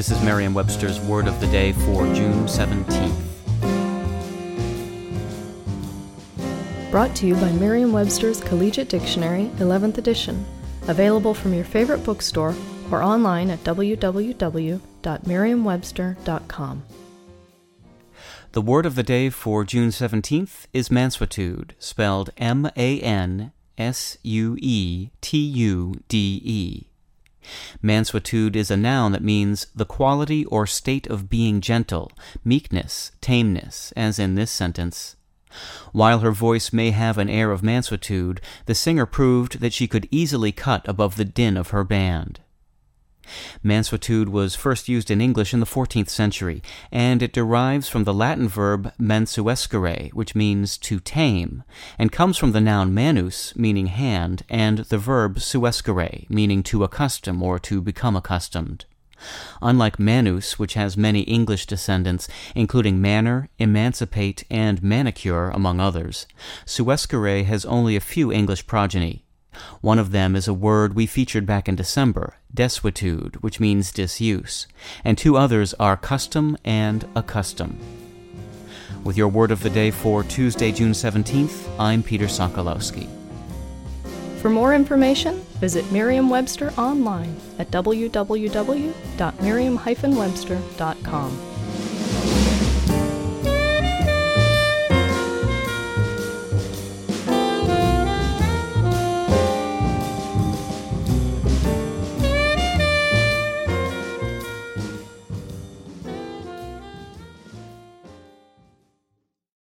This is Merriam Webster's Word of the Day for June 17th. Brought to you by Merriam Webster's Collegiate Dictionary, 11th edition. Available from your favorite bookstore or online at www.merriam-webster.com. The word of the day for June 17th is mansuetude, spelled M A N S U E T U D E. Mansuetude is a noun that means the quality or state of being gentle, meekness, tameness, as in this sentence. While her voice may have an air of mansuetude, the singer proved that she could easily cut above the din of her band. Mansuetude was first used in English in the 14th century, and it derives from the Latin verb mansuescere, which means to tame, and comes from the noun manus, meaning hand, and the verb suescere, meaning to accustom or to become accustomed. Unlike manus, which has many English descendants, including manner, emancipate, and manicure, among others, suescere has only a few English progeny. One of them is a word we featured back in December, desuetude, which means disuse, and two others are custom and accustom. With your word of the day for Tuesday, June 17th, I'm Peter Sokolowski. For more information, visit Merriam-Webster online at www.merriam-webster.com.